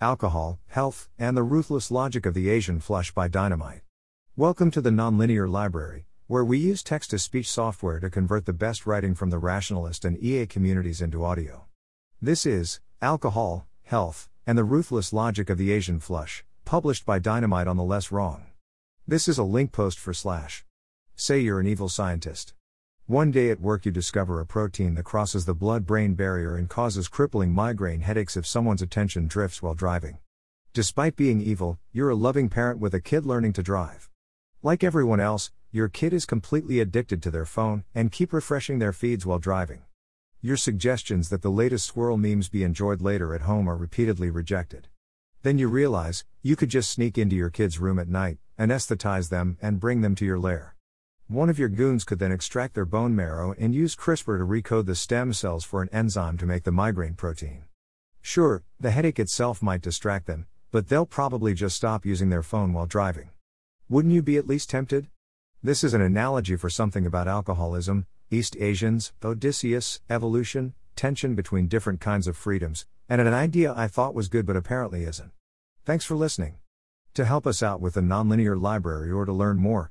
Alcohol, Health, and the Ruthless Logic of the Asian Flush by dynomight. Welcome to the Nonlinear Library, where we use text to speech software to convert the best writing from the rationalist and EA communities into audio. This is Alcohol, Health, and the Ruthless Logic of the Asian Flush, published by dynomight on the LessWrong. This is a link post for slash. Say you're an evil scientist. One day at work, you discover a protein that crosses the blood brain barrier and causes crippling migraine headaches if someone's attention drifts while driving. Despite being evil, you're a loving parent with a kid learning to drive. Like everyone else, your kid is completely addicted to their phone and keep refreshing their feeds while driving. Your suggestions that the latest squirrel memes be enjoyed later at home are repeatedly rejected. Then you realize, you could just sneak into your kid's room at night, anesthetize them, and bring them to your lair. One of your goons could then extract their bone marrow and use CRISPR to recode the stem cells for an enzyme to make the migraine protein. Sure, the headache itself might distract them, but they'll probably just stop using their phone while driving. Wouldn't you be at least tempted? This is an analogy for something about alcoholism, East Asians, Odysseus, evolution, tension between different kinds of freedoms, and an idea I thought was good but apparently isn't. Thanks for listening. To help us out with the Nonlinear Library or to learn more,